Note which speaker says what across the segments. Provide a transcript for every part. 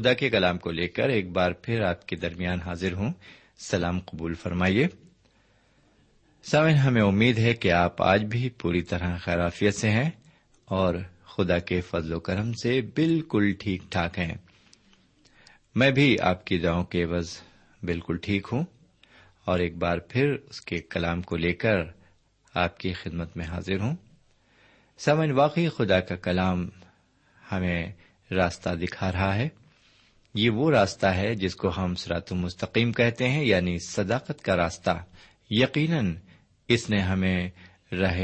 Speaker 1: خدا کے کلام کو لے کر ایک بار پھر آپ کے درمیان حاضر ہوں۔ سلام قبول فرمائیے۔ سامن ہمیں امید ہے کہ آپ آج بھی پوری طرح خیرافیت سے ہیں اور خدا کے فضل و کرم سے بالکل ٹھیک ٹھاک ہیں۔ میں بھی آپ کی دعاؤں کے عوض بالکل ٹھیک ہوں اور ایک بار پھر اس کے کلام کو لے کر آپ کی خدمت میں حاضر ہوں۔ سمن واقعی خدا کا کلام ہمیں راستہ دکھا رہا ہے۔ یہ وہ راستہ ہے جس کو ہم سرات مستقیم کہتے ہیں یعنی صداقت کا راستہ۔ یقیناً اس نے ہمیں راہ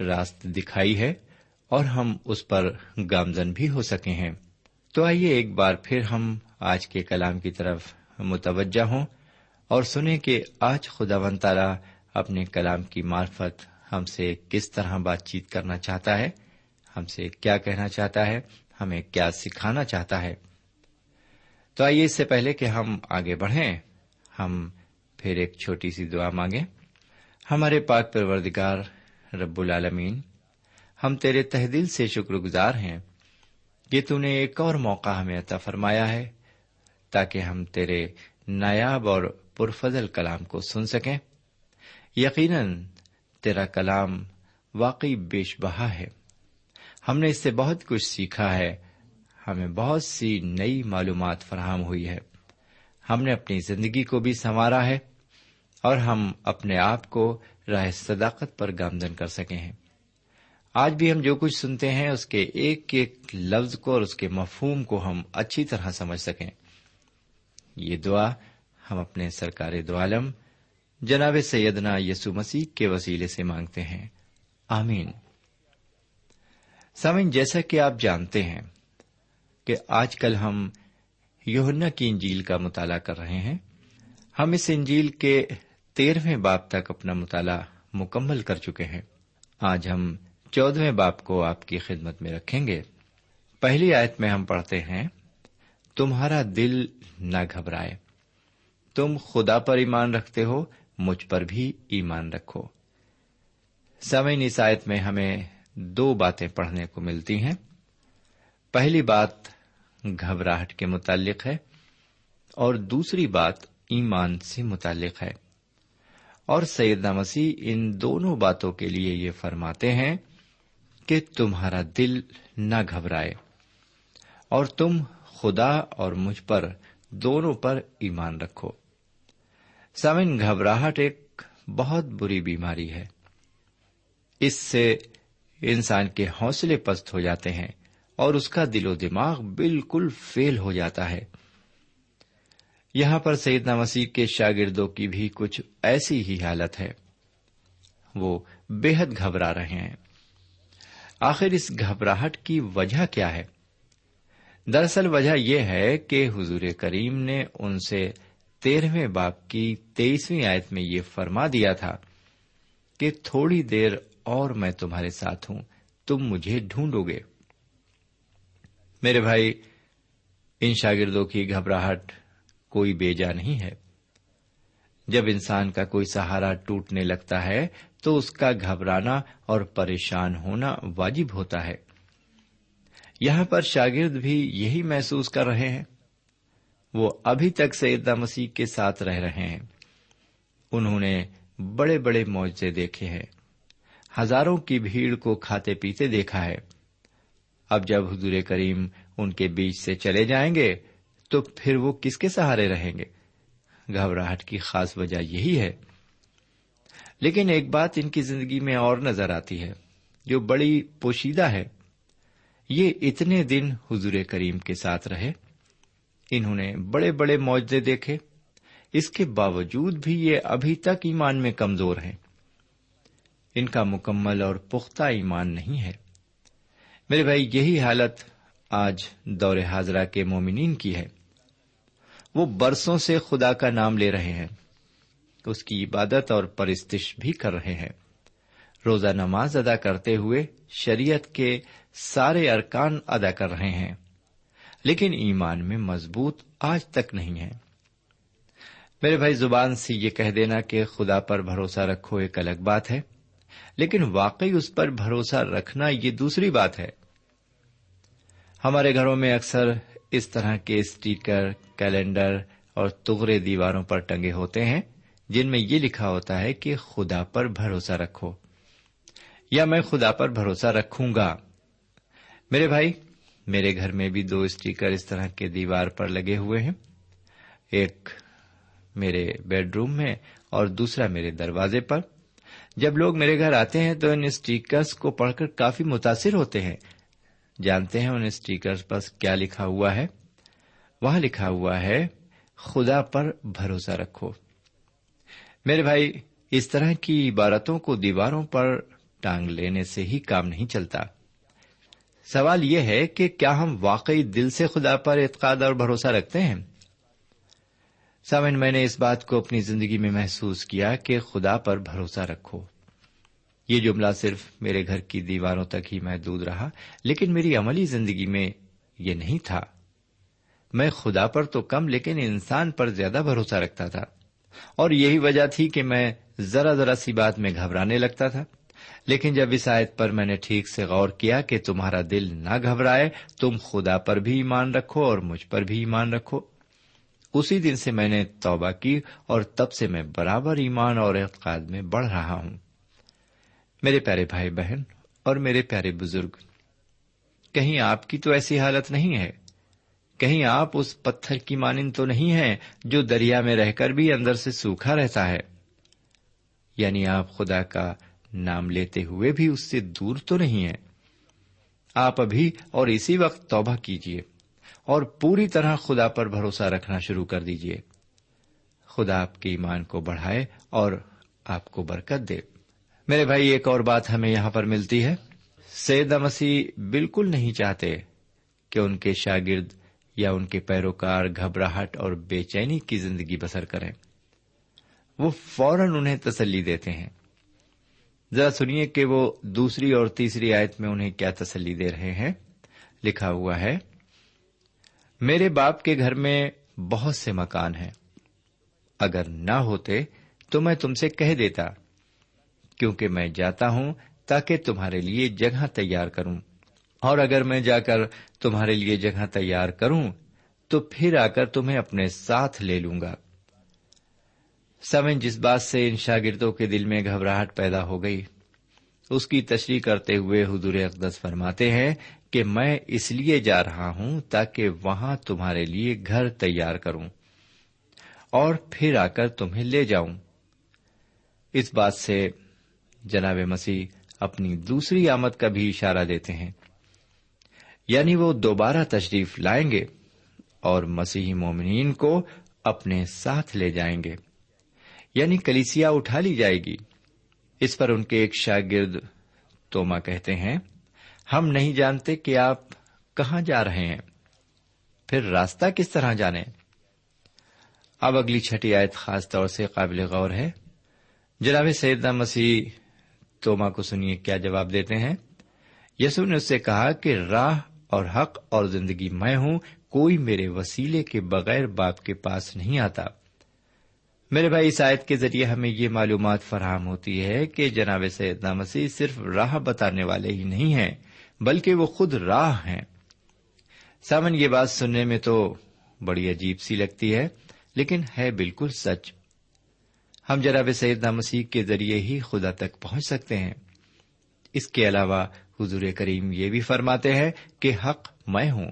Speaker 1: راست دکھائی ہے اور ہم اس پر گامزن بھی ہو سکے ہیں۔ تو آئیے ایک بار پھر ہم آج کے کلام کی طرف متوجہ ہوں اور سنیں کہ آج خدا ون تعالی اپنے کلام کی معرفت ہم سے کس طرح بات چیت کرنا چاہتا ہے، ہم سے کیا کہنا چاہتا ہے، ہمیں کیا سکھانا چاہتا ہے۔ تو آئیے اس سے پہلے کہ ہم آگے بڑھیں۔ ہم پھر ایک چھوٹی سی دعا مانگیں۔ ہمارے پاک پروردگار رب العالمین، ہم تیرے تہ سے شکر گزار ہیں۔ کہ تو نے ایک اور موقع ہمیں عطا فرمایا ہے تاکہ ہم تیرے نایاب اور پرفضل کلام کو سن سکیں۔ یقیناً تیرا کلام واقعی بیش بہا ہے۔ ہم نے اس سے بہت کچھ سیکھا ہے۔ ہمیں بہت سی نئی معلومات فراہم ہوئی ہے۔ ہم نے اپنی زندگی کو بھی سنوارا ہے اور ہم اپنے آپ کو راہ صداقت پر گامزن کر سکے ہیں۔ آج بھی ہم جو کچھ سنتے ہیں، اس کے ایک ایک لفظ کو اور اس کے مفہوم کو ہم اچھی طرح سمجھ سکیں۔ یہ دعا ہم اپنے سرکار دو عالم، جناب سیدنا یسو مسیح کے وسیلے سے مانگتے ہیں۔ آمین۔ سمن جیسا کہ آپ جانتے ہیں کہ آج کل ہم یوہنا کی انجیل کا مطالعہ کر رہے ہیں۔ ہم اس انجیل کے تیرہویں باپ تک اپنا مطالعہ مکمل کر چکے ہیں۔ آج ہم چودہویں باپ کو آپ کی خدمت میں رکھیں گے۔ پہلی آیت میں ہم پڑھتے ہیں، تمہارا دل نہ گھبرائے۔ تم خدا پر ایمان رکھتے ہو، مجھ پر بھی ایمان رکھو۔ سمعن اس آیت میں ہمیں دو باتیں پڑھنے کو ملتی ہیں۔ پہلی بات گھبراہٹ کے متعلق ہے اور دوسری بات ایمان سے متعلق ہے۔ اور سیدنا مسیح ان دونوں باتوں کے لیے یہ فرماتے ہیں کہ تمہارا دل نہ گھبرائے اور تم خدا اور مجھ پر دونوں پر ایمان رکھو۔ سمن گھبراہٹ ایک بہت بری بیماری ہے۔ اس سے انسان کے حوصلے پست ہو جاتے ہیں۔ اور اس کا دل و دماغ بالکل فیل ہو جاتا ہے۔ یہاں پر سیدنا مسیح کے شاگردوں کی بھی کچھ ایسی ہی حالت ہے۔ وہ بے حد گھبرا رہے ہیں۔ آخر اس گھبراہٹ کی وجہ کیا ہے؟ دراصل وجہ یہ ہے کہ حضور کریم نے ان سے تیرہویں باپ کی تیئیسویں آیت میں یہ فرما دیا تھا کہ تھوڑی دیر اور میں تمہارے ساتھ ہوں، تم مجھے ڈھونڈو گے۔ میرے بھائی، ان شاگردوں کی گھبراہٹ کوئی بیجا نہیں ہے۔ جب انسان کا کوئی سہارا ٹوٹنے لگتا ہے، تو اس کا گھبرانا اور پریشان ہونا واجب ہوتا ہے۔ یہاں پر شاگرد بھی یہی محسوس کر رہے ہیں۔ وہ ابھی تک سیدہ مسیح کے ساتھ رہ رہے ہیں۔ انہوں نے بڑے بڑے معاوضے دیکھے ہیں۔ ہزاروں کی بھیڑ کو کھاتے پیتے دیکھا ہے۔ اب جب حضور کریم ان کے بیچ سے چلے جائیں گے تو پھر وہ کس کے سہارے رہیں گے؟ گھبراہٹ کی خاص وجہ یہی ہے۔ لیکن ایک بات ان کی زندگی میں اور نظر آتی ہے، جو بڑی پوشیدہ ہے۔ یہ اتنے دن حضور کریم کے ساتھ رہے۔ انہوں نے بڑے بڑے معاوضے دیکھے۔ اس کے باوجود بھی یہ ابھی تک ایمان میں کمزور ہیں۔ ان کا مکمل اور پختہ ایمان نہیں ہے۔ میرے بھائی، یہی حالت آج دور حاضرہ کے مومنین کی ہے۔ وہ برسوں سے خدا کا نام لے رہے ہیں۔ اس کی عبادت اور پرستش بھی کر رہے ہیں۔ روزہ نماز ادا کرتے ہوئے شریعت کے سارے ارکان ادا کر رہے ہیں۔ لیکن ایمان میں مضبوط آج تک نہیں ہے۔ میرے بھائی، زبان سے یہ کہہ دینا کہ خدا پر بھروسہ رکھو ایک الگ بات ہے، لیکن واقعی اس پر بھروسہ رکھنا یہ دوسری بات ہے۔ ہمارے گھروں میں اکثر اس طرح کے اسٹیکر، کیلنڈر اور تغرے دیواروں پر ٹنگے ہوتے ہیں، جن میں یہ لکھا ہوتا ہے کہ خدا پر بھروسہ رکھو۔ یا میں خدا پر بھروسہ رکھوں گا۔ میرے بھائی، میرے گھر میں بھی دو اسٹیکر اس طرح کے دیوار پر لگے ہوئے ہیں۔ ایک میرے بیڈ روم میں اور دوسرا میرے دروازے پر۔ جب لوگ میرے گھر آتے ہیں تو ان اسٹیکرس کو پڑھ کر کافی متاثر ہوتے ہیں۔ جانتے ہیں ان اسٹیکرس پر کیا لکھا ہوا ہے؟ وہاں لکھا ہوا ہے، خدا پر بھروسہ رکھو۔ میرے بھائی، اس طرح کی عبارتوں کو دیواروں پر ٹانگ لینے سے ہی کام نہیں چلتا۔ سوال یہ ہے کہ کیا ہم واقعی دل سے خدا پر اعتقاد اور بھروسہ رکھتے ہیں؟ سامن میں نے اس بات کو اپنی زندگی میں محسوس کیا کہ خدا پر بھروسہ رکھو۔ یہ جملہ صرف میرے گھر کی دیواروں تک ہی محدود رہا، لیکن میری عملی زندگی میں یہ نہیں تھا۔ میں خدا پر تو کم، لیکن انسان پر زیادہ بھروسہ رکھتا تھا۔ اور یہی وجہ تھی کہ میں ذرا ذرا سی بات میں گھبرانے لگتا تھا۔ لیکن جب اس آیت پر میں نے ٹھیک سے غور کیا کہ تمہارا دل نہ گھبرائے، تم خدا پر بھی ایمان رکھو اور مجھ پر بھی ایمان رکھو۔ اسی دن سے میں نے توبہ کی اور تب سے میں برابر ایمان اور اعتقاد میں بڑھ رہا ہوں۔ میرے پیارے بھائی بہن اور میرے پیارے بزرگ، کہیں آپ کی تو ایسی حالت نہیں ہے؟ کہیں آپ اس پتھر کی مانند تو نہیں ہیں جو دریا میں رہ کر بھی اندر سے سوکھا رہتا ہے؟ یعنی آپ خدا کا نام لیتے ہوئے بھی اس سے دور تو نہیں ہیں؟ آپ ابھی اور اسی وقت توبہ کیجیے اور پوری طرح خدا پر بھروسہ رکھنا شروع کر دیجیے خدا آپ کے ایمان کو بڑھائے اور آپ کو برکت دے۔ میرے بھائی، ایک اور بات ہمیں یہاں پر ملتی ہے۔ سید مسیح بالکل نہیں چاہتے کہ ان کے شاگرد یا ان کے پیروکار گھبراہٹ اور بے چینی کی زندگی بسر کریں۔ وہ فوراً انہیں تسلی دیتے ہیں۔ ذرا سنیے کہ وہ دوسری اور تیسری آیت میں انہیں کیا تسلی دے رہے ہیں۔ لکھا ہوا ہے، میرے باپ کے گھر میں بہت سے مکان ہیں۔ اگر نہ ہوتے تو میں تم سے کہہ دیتا۔ کیونکہ میں جاتا ہوں تاکہ تمہارے لیے جگہ تیار کروں۔ اور اگر میں جا کر تمہارے لیے جگہ تیار کروں، تو پھر آ کر تمہیں اپنے ساتھ لے لوں گا۔ سمن، جس بات سے ان شاگردوں کے دل میں گھبراہٹ پیدا ہو گئی، اس کی تشریح کرتے ہوئے حضور اقدس فرماتے ہیں کہ میں اس لیے جا رہا ہوں تاکہ وہاں تمہارے لیے گھر تیار کروں اور پھر آ کر تمہیں لے جاؤں۔ اس بات سے جناب مسیح اپنی دوسری آمد کا بھی اشارہ دیتے ہیں۔ یعنی وہ دوبارہ تشریف لائیں گے اور مسیحی مومنین کو اپنے ساتھ لے جائیں گے۔ یعنی کلیسیا اٹھا لی جائے گی۔ اس پر ان کے ایک شاگرد توما کہتے ہیں، ہم نہیں جانتے کہ آپ کہاں جا رہے ہیں۔ پھر راستہ کس طرح جانے اب اگلی چھٹی آیت خاص طور سے قابل غور ہے۔ جناب سیدنا مسیح توما کو سنیے کیا جواب دیتے ہیں۔ یسو نے اس سے کہا کہ راہ اور حق اور زندگی میں ہوں، کوئی میرے وسیلے کے بغیر باپ کے پاس نہیں آتا۔ میرے بھائی، اس آیت کے ذریعے ہمیں یہ معلومات فراہم ہوتی ہے کہ جناب سیدنا مسیح صرف راہ بتانے والے ہی نہیں ہیں، بلکہ وہ خود راہ ہیں۔ سامن، یہ بات سننے میں تو بڑی عجیب سی لگتی ہے، لیکن ہے بالکل سچ۔ ہم جناب سیدنا مسیح کے ذریعے ہی خدا تک پہنچ سکتے ہیں۔ اس کے علاوہ حضور کریم یہ بھی فرماتے ہیں کہ حق میں ہوں۔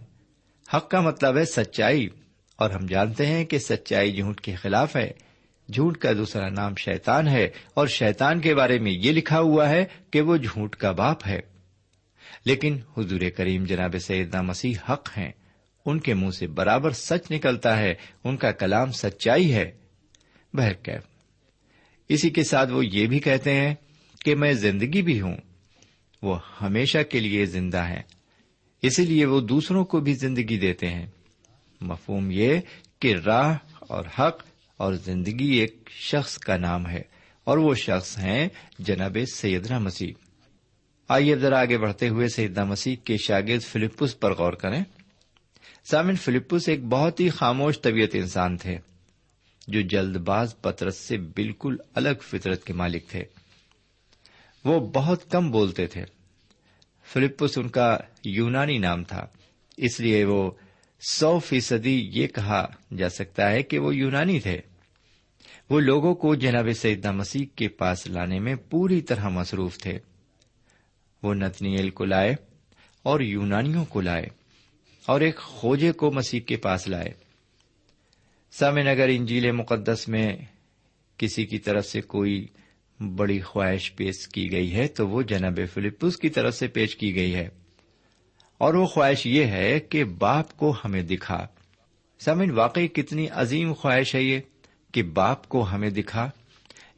Speaker 1: حق کا مطلب ہے سچائی، اور ہم جانتے ہیں کہ سچائی جھوٹ کے خلاف ہے۔ جھوٹ کا دوسرا نام شیطان ہے، اور شیطان کے بارے میں یہ لکھا ہوا ہے کہ وہ جھوٹ کا باپ ہے۔ لیکن حضور کریم جناب سیدنا مسیح حق ہیں۔ ان کے منہ سے برابر سچ نکلتا ہے، ان کا کلام سچائی ہے۔ بہرکیف۔ اسی کے ساتھ وہ یہ بھی کہتے ہیں کہ میں زندگی بھی ہوں، وہ ہمیشہ کے لیے زندہ ہے اسی لیے وہ دوسروں کو بھی زندگی دیتے ہیں۔ مفہوم یہ کہ راہ اور حق اور زندگی ایک شخص کا نام ہے اور وہ شخص ہیں جناب سیدنا مسیح۔ آئیے ذرا آگے بڑھتے ہوئے سیدنا مسیح کے شاگرد فلپس پر غور کریں۔ سامن فلپس ایک بہت ہی خاموش طبیعت انسان تھے۔ جو جلد باز پترس سے بالکل الگ فطرت کے مالک تھے۔ وہ بہت کم بولتے تھے۔ فلپس ان کا یونانی نام تھا، اس لیے وہ سو فیصدی یہ کہا جا سکتا ہے کہ وہ یونانی تھے۔ وہ لوگوں کو جناب سیدنا مسیح کے پاس لانے میں پوری طرح مصروف تھے۔ وہ نتنیل کو لائے اور یونانیوں کو لائے اور ایک خوجے کو مسیح کے پاس لائے۔ سامن اگر انجیل مقدس میں کسی کی طرف سے کوئی بڑی خواہش پیش کی گئی ہے تو وہ جناب فلپس کی طرف سے پیش کی گئی ہے۔ اور وہ خواہش یہ ہے کہ باپ کو ہمیں دکھا۔ سمن واقعی کتنی عظیم خواہش ہے یہ کہ باپ کو ہمیں دکھا۔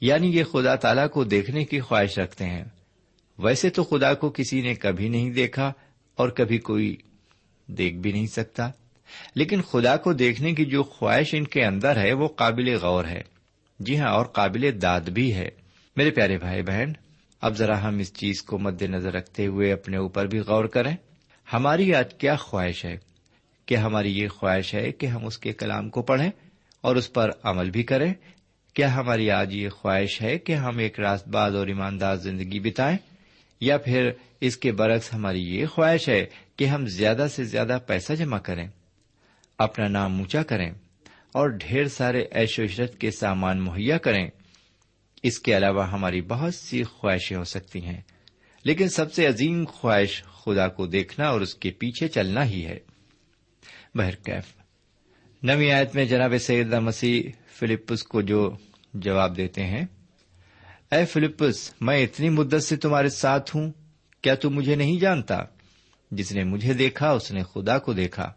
Speaker 1: یعنی یہ خدا تعالی کو دیکھنے کی خواہش رکھتے ہیں۔ ویسے تو خدا کو کسی نے کبھی نہیں دیکھا اور کبھی کوئی دیکھ بھی نہیں سکتا۔ لیکن خدا کو دیکھنے کی جو خواہش ان کے اندر ہے وہ قابل غور ہے۔ جی ہاں اور قابل داد بھی ہے۔ میرے پیارے بھائی بہن، اب ذرا ہم اس چیز کو مد نظر رکھتے ہوئے اپنے اوپر بھی غور کریں۔ ہماری آج کیا خواہش ہے؟ کہ ہماری یہ خواہش ہے کہ ہم اس کے کلام کو پڑھیں اور اس پر عمل بھی کریں۔ کیا ہماری آج یہ خواہش ہے کہ ہم ایک راست باز اور ایماندار زندگی بتائیں؟ یا پھر اس کے برعکس ہماری یہ خواہش ہے کہ ہم زیادہ سے زیادہ پیسہ جمع کریں؟ اپنا نام اونچا کریں اور ڈھیر سارے ایش و عشرت کے سامان مہیا کریں۔ اس کے علاوہ ہماری بہت سی خواہشیں ہو سکتی ہیں، لیکن سب سے عظیم خواہش خدا کو دیکھنا اور اس کے پیچھے چلنا ہی ہے۔ بہرکیف نوی آیت میں جناب سید مسیح فلپس کو جو جواب دیتے ہیں، اے فلپس میں اتنی مدت سے تمہارے ساتھ ہوں، کیا تم مجھے نہیں جانتا؟ جس نے مجھے دیکھا، اس نے خدا کو دیکھا۔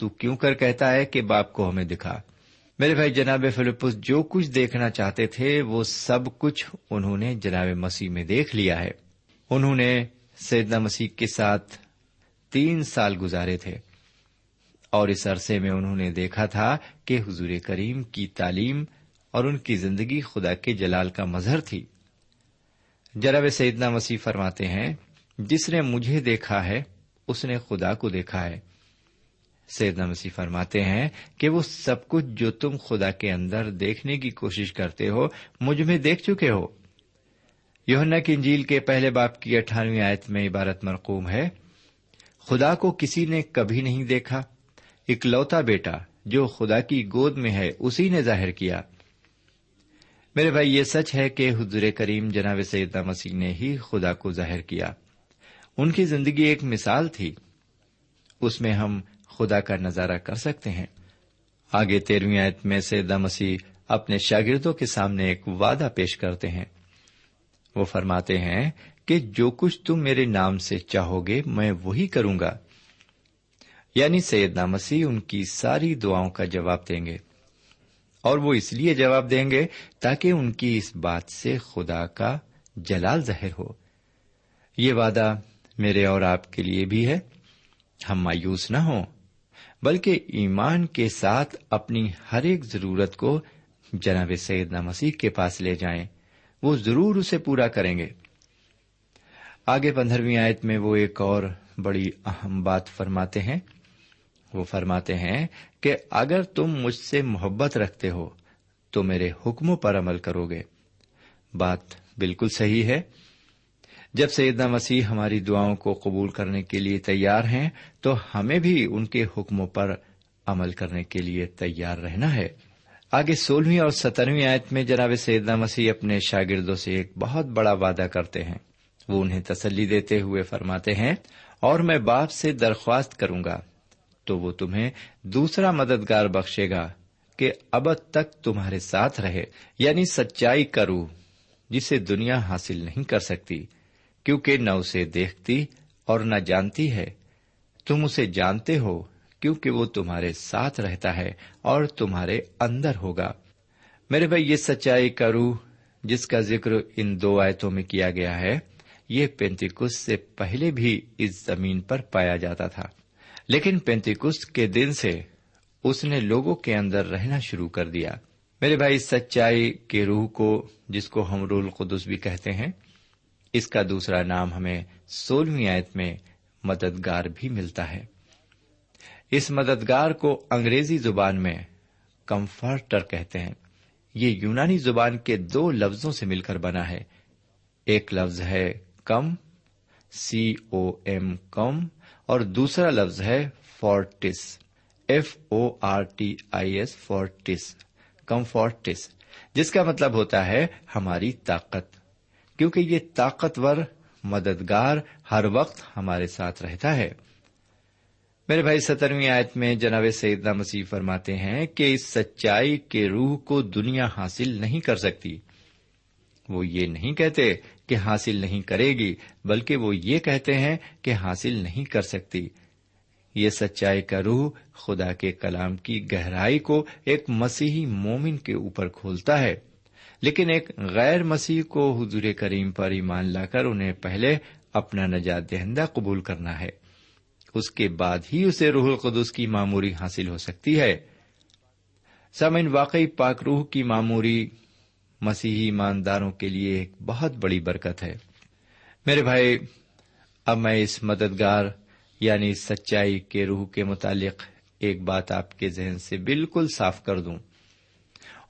Speaker 1: تو کیوں کر کہتا ہے کہ باپ کو ہمیں دکھا۔ میرے بھائی جناب فلپس جو کچھ دیکھنا چاہتے تھے، وہ سب کچھ انہوں نے جناب مسیح میں دیکھ لیا ہے۔ انہوں نے سیدنا مسیح کے ساتھ تین سال گزارے تھے۔ اور اس عرصے میں انہوں نے دیکھا تھا کہ حضور کریم کی تعلیم اور ان کی زندگی خدا کے جلال کا مظہر تھی۔ جناب سیدنا مسیح فرماتے ہیں، جس نے مجھے دیکھا ہے، اس نے خدا کو دیکھا ہے۔ سیدنا مسیح فرماتے ہیں کہ وہ سب کچھ جو تم خدا کے اندر دیکھنے کی کوشش کرتے ہو، مجھ میں دیکھ چکے ہو۔ یوہنا کی انجیل کے پہلے باپ کی اٹھارہویں آیت میں عبارت مرقوم ہے، خدا کو کسی نے کبھی نہیں دیکھا، اکلوتا بیٹا جو خدا کی گود میں ہے، اسی نے ظاہر کیا۔ میرے بھائی، یہ سچ ہے کہ حضور کریم جناب سیدہ مسیح نے ہی خدا کو ظاہر کیا۔ ان کی زندگی ایک مثال تھی۔ اس میں ہم خدا کا نظارہ کر سکتے ہیں۔ آگے تیرہویں آیت میں سیدہ مسیح اپنے شاگردوں کے سامنے ایک وعدہ پیش کرتے ہیں۔ وہ فرماتے ہیں کہ جو کچھ تم میرے نام سے چاہو گے میں وہی کروں گا۔ یعنی سیدنا مسیح ان کی ساری دعاؤں کا جواب دیں گے۔ اور وہ اس لیے جواب دیں گے تاکہ ان کی اس بات سے خدا کا جلال ظاہر ہو۔ یہ وعدہ میرے اور آپ کے لیے بھی ہے۔ ہم مایوس نہ ہوں۔ بلکہ ایمان کے ساتھ اپنی ہر ایک ضرورت کو جناب سیدنا مسیح کے پاس لے جائیں۔ وہ ضرور اسے پورا کریں گے۔ آگے پندرہویں آیت میں وہ ایک اور بڑی اہم بات فرماتے ہیں۔ وہ فرماتے ہیں کہ اگر تم مجھ سے محبت رکھتے ہو تو میرے حکموں پر عمل کرو گے۔ بات بالکل صحیح ہے۔ جب سیدنا مسیح ہماری دعاؤں کو قبول کرنے کے لیے تیار ہیں، تو ہمیں بھی ان کے حکموں پر عمل کرنے کے لیے تیار رہنا ہے۔ آگے سولہویں اور سترویں آیت میں جناب سیدنا مسیح اپنے شاگردوں سے ایک بہت بڑا وعدہ کرتے ہیں۔ وہ انہیں تسلی دیتے ہوئے فرماتے ہیں، اور میں باپ سے درخواست کروں گا، تو وہ تمہیں دوسرا مددگار بخشے گا کہ اب تک تمہارے ساتھ رہے یعنی سچائی کرو، جسے دنیا حاصل نہیں کر سکتی۔ کیونکہ نہ اسے دیکھتی اور نہ جانتی ہے۔ تم اسے جانتے ہو کیونکہ وہ تمہارے ساتھ رہتا ہے اور تمہارے اندر ہوگا۔ میرے بھائی، یہ سچائی کا روح جس کا ذکر ان دو آیتوں میں کیا گیا ہے، یہ پینتیکس سے پہلے بھی اس زمین پر پایا جاتا تھا۔ لیکن پینتیکس کے دن سے اس نے لوگوں کے اندر رہنا شروع کر دیا۔ میرے بھائی، سچائی کے روح کو، جس کو ہم رول قدس بھی کہتے ہیں اس کا دوسرا نام ہمیں سولہویں آیت میں مددگار بھی ملتا ہے۔ اس مددگار کو انگریزی زبان میں کمفرٹر کہتے ہیں۔ یہ یونانی زبان کے دو لفظوں سے مل کر بنا ہے۔ ایک لفظ ہے کم سی او ایم کم، اور دوسرا لفظ ہے fortis F O R T I S fortis, comforts, جس کا مطلب ہوتا ہے ہماری طاقت۔ کیونکہ یہ طاقتور مددگار ہر وقت ہمارے ساتھ رہتا ہے۔ میرے بھائی، سترویں آیت میں جناب سیدنا مسیح فرماتے ہیں کہ اس سچائی کے روح کو دنیا حاصل نہیں کر سکتی۔ وہ یہ نہیں کہتے کہ حاصل نہیں کرے گی، بلکہ وہ یہ کہتے ہیں کہ حاصل نہیں کر سکتی۔ یہ سچائی کا روح خدا کے کلام کی گہرائی کو ایک مسیحی مومن کے اوپر کھولتا ہے۔ لیکن ایک غیر مسیح کو حضور کریم پر ایمان لا کر انہیں پہلے اپنا نجات دہندہ قبول کرنا ہے۔ اس کے بعد ہی اسے روح القدس کی معموری حاصل ہو سکتی ہے۔ سمن واقعی پاک روح کی معموری مسیحی ایمانداروں کے لیے ایک بہت بڑی برکت ہے۔ میرے بھائی، اب میں اس مددگار یعنی سچائی کے روح کے متعلق ایک بات آپ کے ذہن سے بالکل صاف کر دوں۔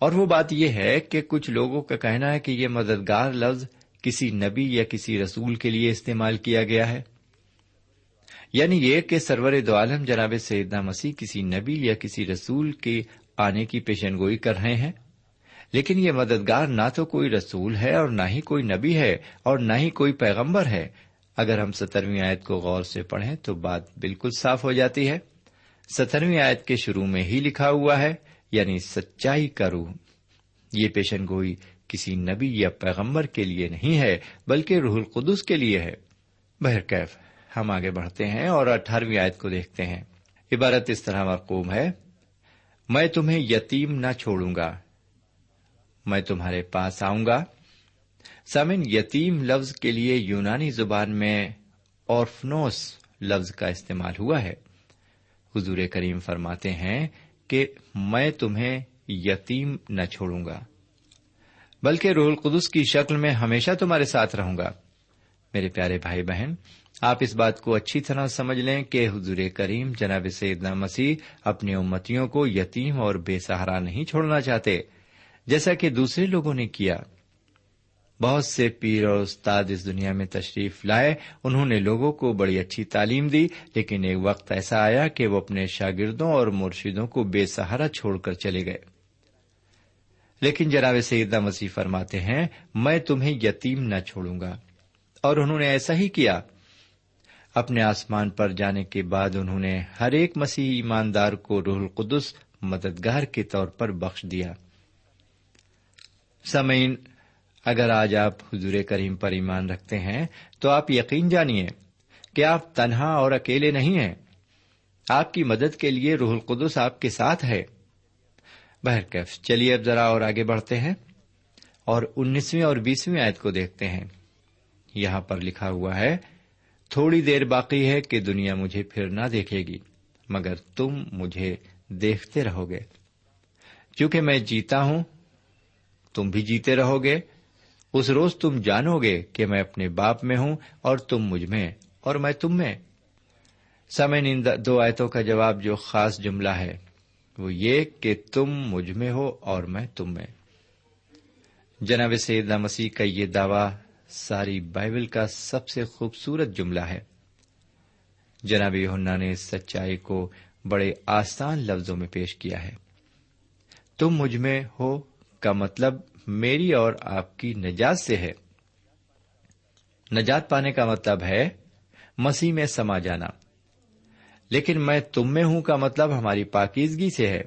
Speaker 1: اور وہ بات یہ ہے کہ کچھ لوگوں کا کہنا ہے کہ یہ مددگار لفظ کسی نبی یا کسی رسول کے لیے استعمال کیا گیا ہے۔ یعنی یہ کہ سرور دو عالم جناب سیدنا مسیح کسی نبی یا کسی رسول کے آنے کی پیشن گوئی کر رہے ہیں۔ لیکن یہ مددگار نہ تو کوئی رسول ہے اور نہ ہی کوئی نبی ہے اور نہ ہی کوئی پیغمبر ہے۔ اگر ہم سترویں آیت کو غور سے پڑھیں تو بات بالکل صاف ہو جاتی ہے۔ سترویں آیت کے شروع میں ہی لکھا ہوا ہے یعنی سچائی کا روح۔ یہ پیشن گوئی کسی نبی یا پیغمبر کے لیے نہیں ہے، بلکہ روح القدس کے لیے ہے۔ بہرکیف ہم آگے بڑھتے ہیں اور اٹھارہویں آیت کو دیکھتے ہیں۔ عبارت اس طرح مرقوم ہے۔ میں تمہیں یتیم نہ چھوڑوں گا۔ میں تمہارے پاس آؤں گا۔ سامن یتیم لفظ کے لیے یونانی زبان میں اورفنوس لفظ کا استعمال ہوا ہے۔ حضور کریم فرماتے ہیں کہ میں تمہیں یتیم نہ چھوڑوں گا، بلکہ روح القدس کی شکل میں ہمیشہ تمہارے ساتھ رہوں گا۔ میرے پیارے بھائی بہن، آپ اس بات کو اچھی طرح سمجھ لیں کہ حضور کریم جناب سیدنا مسیح اپنی امتیوں کو یتیم اور بے سہارا نہیں چھوڑنا چاہتے، جیسا کہ دوسرے لوگوں نے کیا۔ بہت سے پیر اور استاد اس دنیا میں تشریف لائے۔ انہوں نے لوگوں کو بڑی اچھی تعلیم دی، لیکن ایک وقت ایسا آیا کہ وہ اپنے شاگردوں اور مرشدوں کو بے سہارا چھوڑ کر چلے گئے۔ لیکن جناب سیدہ مسیح فرماتے ہیں، میں تمہیں یتیم نہ چھوڑوں گا۔ اور انہوں نے ایسا ہی کیا۔ اپنے آسمان پر جانے کے بعد انہوں نے ہر ایک مسیح ایماندار کو روح القدس مددگار کے طور پر بخش دیا۔ سمعین اگر آج آپ حضور کریم پر ایمان رکھتے ہیں، تو آپ یقین جانیے کہ آپ تنہا اور اکیلے نہیں ہیں۔ آپ کی مدد کے لیے روح القدس آپ کے ساتھ ہے۔ بہرکیف چلیے اب ذرا اور آگے بڑھتے ہیں اور انیسویں اور بیسویں آیت کو دیکھتے ہیں۔ یہاں پر لکھا ہوا ہے، تھوڑی دیر باقی ہے کہ دنیا مجھے پھر نہ دیکھے گی، مگر تم مجھے دیکھتے رہو گے۔ کیونکہ میں جیتا ہوں، تم بھی جیتے رہو گے۔ اس روز تم جانو گے کہ میں اپنے باپ میں ہوں اور تم مجھ میں اور میں تم میں۔ سمے ان دو آیتوں کا جواب جو خاص جملہ ہے، وہ یہ کہ تم مجھ میں ہو اور میں تم میں۔ جناب سیدہ مسیح کا یہ دعوی ساری بائبل کا سب سے خوبصورت جملہ ہے۔ جناب یونا نے سچائی کو بڑے آسان لفظوں میں پیش کیا ہے۔ تم مجھ میں ہو کا مطلب میری اور آپ کی نجات سے ہے۔ نجات پانے کا مطلب ہے مسیح میں سما جانا۔ لیکن میں تم میں ہوں کا مطلب ہماری پاکیزگی سے ہے۔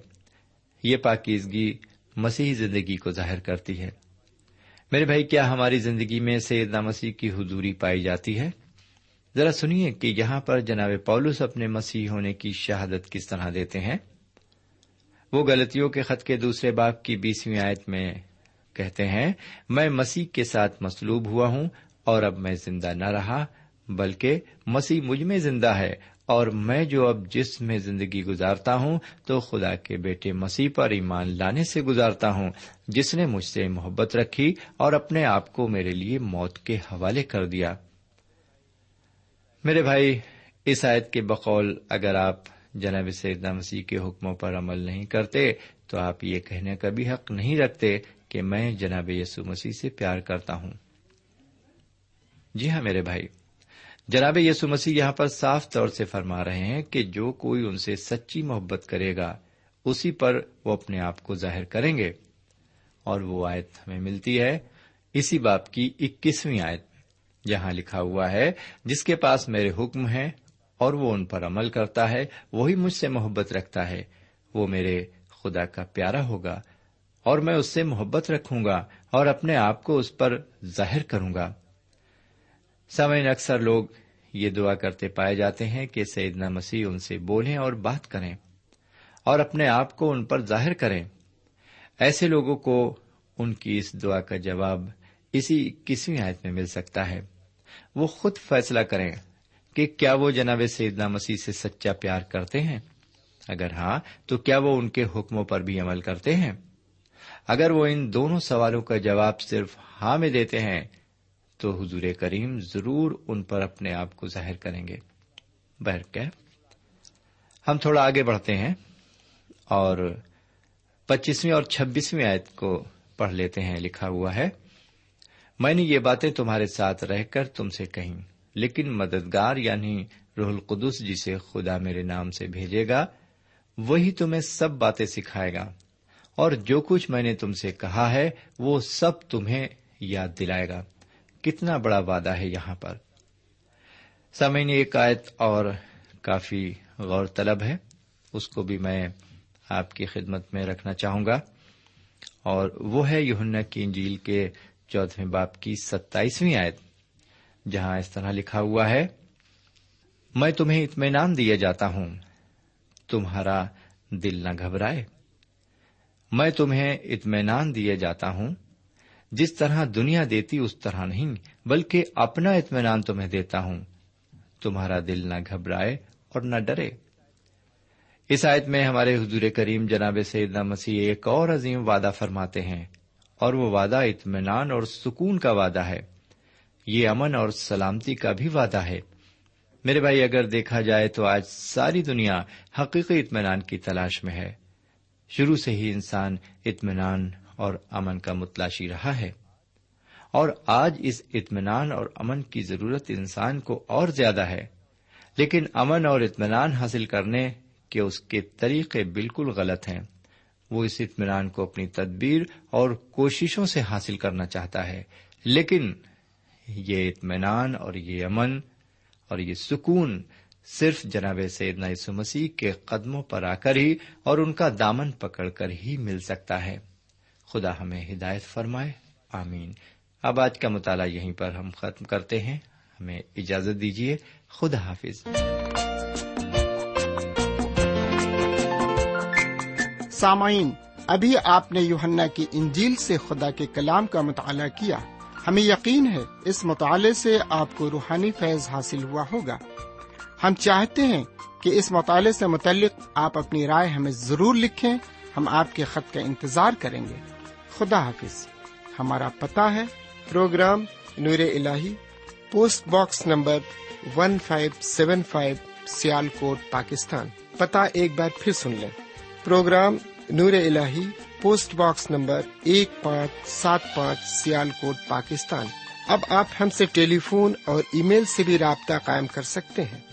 Speaker 1: یہ پاکیزگی مسیحی زندگی کو ظاہر کرتی ہے۔ میرے بھائی، کیا ہماری زندگی میں سیدنا مسیح کی حضوری پائی جاتی ہے؟ ذرا سنیے کہ یہاں پر جناب پولس اپنے مسیح ہونے کی شہادت کس طرح دیتے ہیں۔ وہ غلطیوں کے خط کے دوسرے باپ کی بیسویں آیت میں کہتے ہیں، میں مسیح کے ساتھ مسلوب ہوا ہوں اور اب میں زندہ نہ رہا، بلکہ مسیح مجھ میں زندہ ہے اور میں جو اب جسم میں زندگی گزارتا ہوں تو خدا کے بیٹے مسیح پر ایمان لانے سے گزارتا ہوں، جس نے مجھ سے محبت رکھی اور اپنے آپ کو میرے لیے موت کے حوالے کر دیا۔ میرے بھائی، اس آیت کے بقول اگر آپ جناب سیدنا مسیح کے حکموں پر عمل نہیں کرتے تو آپ یہ کہنے کا بھی حق نہیں رکھتے کہ میں جناب یسو مسیح سے پیار کرتا ہوں۔ جی ہاں میرے بھائی، جناب یسو مسیح یہاں پر صاف طور سے فرما رہے ہیں کہ جو کوئی ان سے سچی محبت کرے گا، اسی پر وہ اپنے آپ کو ظاہر کریں گے۔ اور وہ آیت ہمیں ملتی ہے اسی باپ کی اکیسویں آیت، جہاں لکھا ہوا ہے، جس کے پاس میرے حکم ہیں اور وہ ان پر عمل کرتا ہے، وہی مجھ سے محبت رکھتا ہے، وہ میرے خدا کا پیارا ہوگا۔ اور میں اس سے محبت رکھوں گا اور اپنے آپ کو اس پر ظاہر کروں گا۔ سمعین اکثر لوگ یہ دعا کرتے پائے جاتے ہیں کہ سیدنا مسیح ان سے بولیں اور بات کریں اور اپنے آپ کو ان پر ظاہر کریں۔ ایسے لوگوں کو ان کی اس دعا کا جواب اسی اکیسویں آیت میں مل سکتا ہے۔ وہ خود فیصلہ کریں کہ کیا وہ جناب سیدنا مسیح سے سچا پیار کرتے ہیں۔ اگر ہاں تو کیا وہ ان کے حکموں پر بھی عمل کرتے ہیں؟ اگر وہ ان دونوں سوالوں کا جواب صرف ہاں میں دیتے ہیں، تو حضور کریم ضرور ان پر اپنے آپ کو ظاہر کریں گے۔ ہم تھوڑا آگے بڑھتے ہیں اور پچیسویں اور چھبیسویں آیت کو پڑھ لیتے ہیں، لکھا ہوا ہے، میں نے یہ باتیں تمہارے ساتھ رہ کر تم سے کہیں، لیکن مددگار یعنی روح القدس جسے خدا میرے نام سے بھیجے گا، وہی تمہیں سب باتیں سکھائے گا۔ اور جو کچھ میں نے تم سے کہا ہے، وہ سب تمہیں یاد دلائے گا۔ کتنا بڑا وعدہ ہے یہاں پر۔ سمے ایک آیت اور کافی غور طلب ہے۔ اس کو بھی میں آپ کی خدمت میں رکھنا چاہوں گا۔ اور وہ ہے یوہنا کی انجیل کے چودہویں باپ کی ستائیسویں آیت، جہاں اس طرح لکھا ہوا ہے، میں تمہیں اطمینان دیا جاتا ہوں، تمہارا دل نہ گھبرائے۔ میں تمہیں اطمینان دیا جاتا ہوں۔ جس طرح دنیا دیتی اس طرح نہیں، بلکہ اپنا اطمینان تمہیں دیتا ہوں۔ تمہارا دل نہ گھبرائے اور نہ ڈرے۔ اس آیت میں ہمارے حضور کریم جناب سیدنا مسیح ایک اور عظیم وعدہ فرماتے ہیں، اور وہ وعدہ اطمینان اور سکون کا وعدہ ہے۔ یہ امن اور سلامتی کا بھی وعدہ ہے۔ میرے بھائی، اگر دیکھا جائے تو آج ساری دنیا حقیقی اطمینان کی تلاش میں ہے۔ شروع سے ہی انسان اطمینان اور امن کا متلاشی رہا ہے۔ اور آج اس اطمینان اور امن کی ضرورت انسان کو اور زیادہ ہے۔ لیکن امن اور اطمینان حاصل کرنے کے اس کے طریقے بالکل غلط ہیں۔ وہ اس اطمینان کو اپنی تدبیر اور کوششوں سے حاصل کرنا چاہتا ہے۔ لیکن یہ اطمینان اور یہ امن اور یہ سکون صرف جناب سیدنا یسو مسیح کے قدموں پر آ کر ہی اور ان کا دامن پکڑ کر ہی مل سکتا ہے۔ خدا ہمیں ہدایت فرمائے۔ آمین۔ اب آج کا مطالعہ یہیں پر ہم ختم کرتے ہیں۔ ہمیں اجازت دیجیے۔ خدا حافظ۔
Speaker 2: سامعین، ابھی آپ نے یوہنا کی انجیل سے خدا کے کلام کا مطالعہ کیا۔ ہمیں یقین ہے اس مطالعے سے آپ کو روحانی فیض حاصل ہوا ہوگا۔ ہم چاہتے ہیں کہ اس مطالعے سے متعلق آپ اپنی رائے ہمیں ضرور لکھیں، ہم آپ کے خط کا انتظار کریں گے۔ خدا حافظ۔ ہمارا پتا ہے، پروگرام نور ال post box number one five seven five Sialkot Pakistan. پتا ایک بار پھر سن لیں۔ پروگرام نور ال پوسٹ باکس نمبر ایک پانچ سات پانچ سیال کوٹ پاکستان۔ اب آپ ہم سے ٹیلی فون اور ای میل سے بھی رابطہ قائم کر سکتے ہیں۔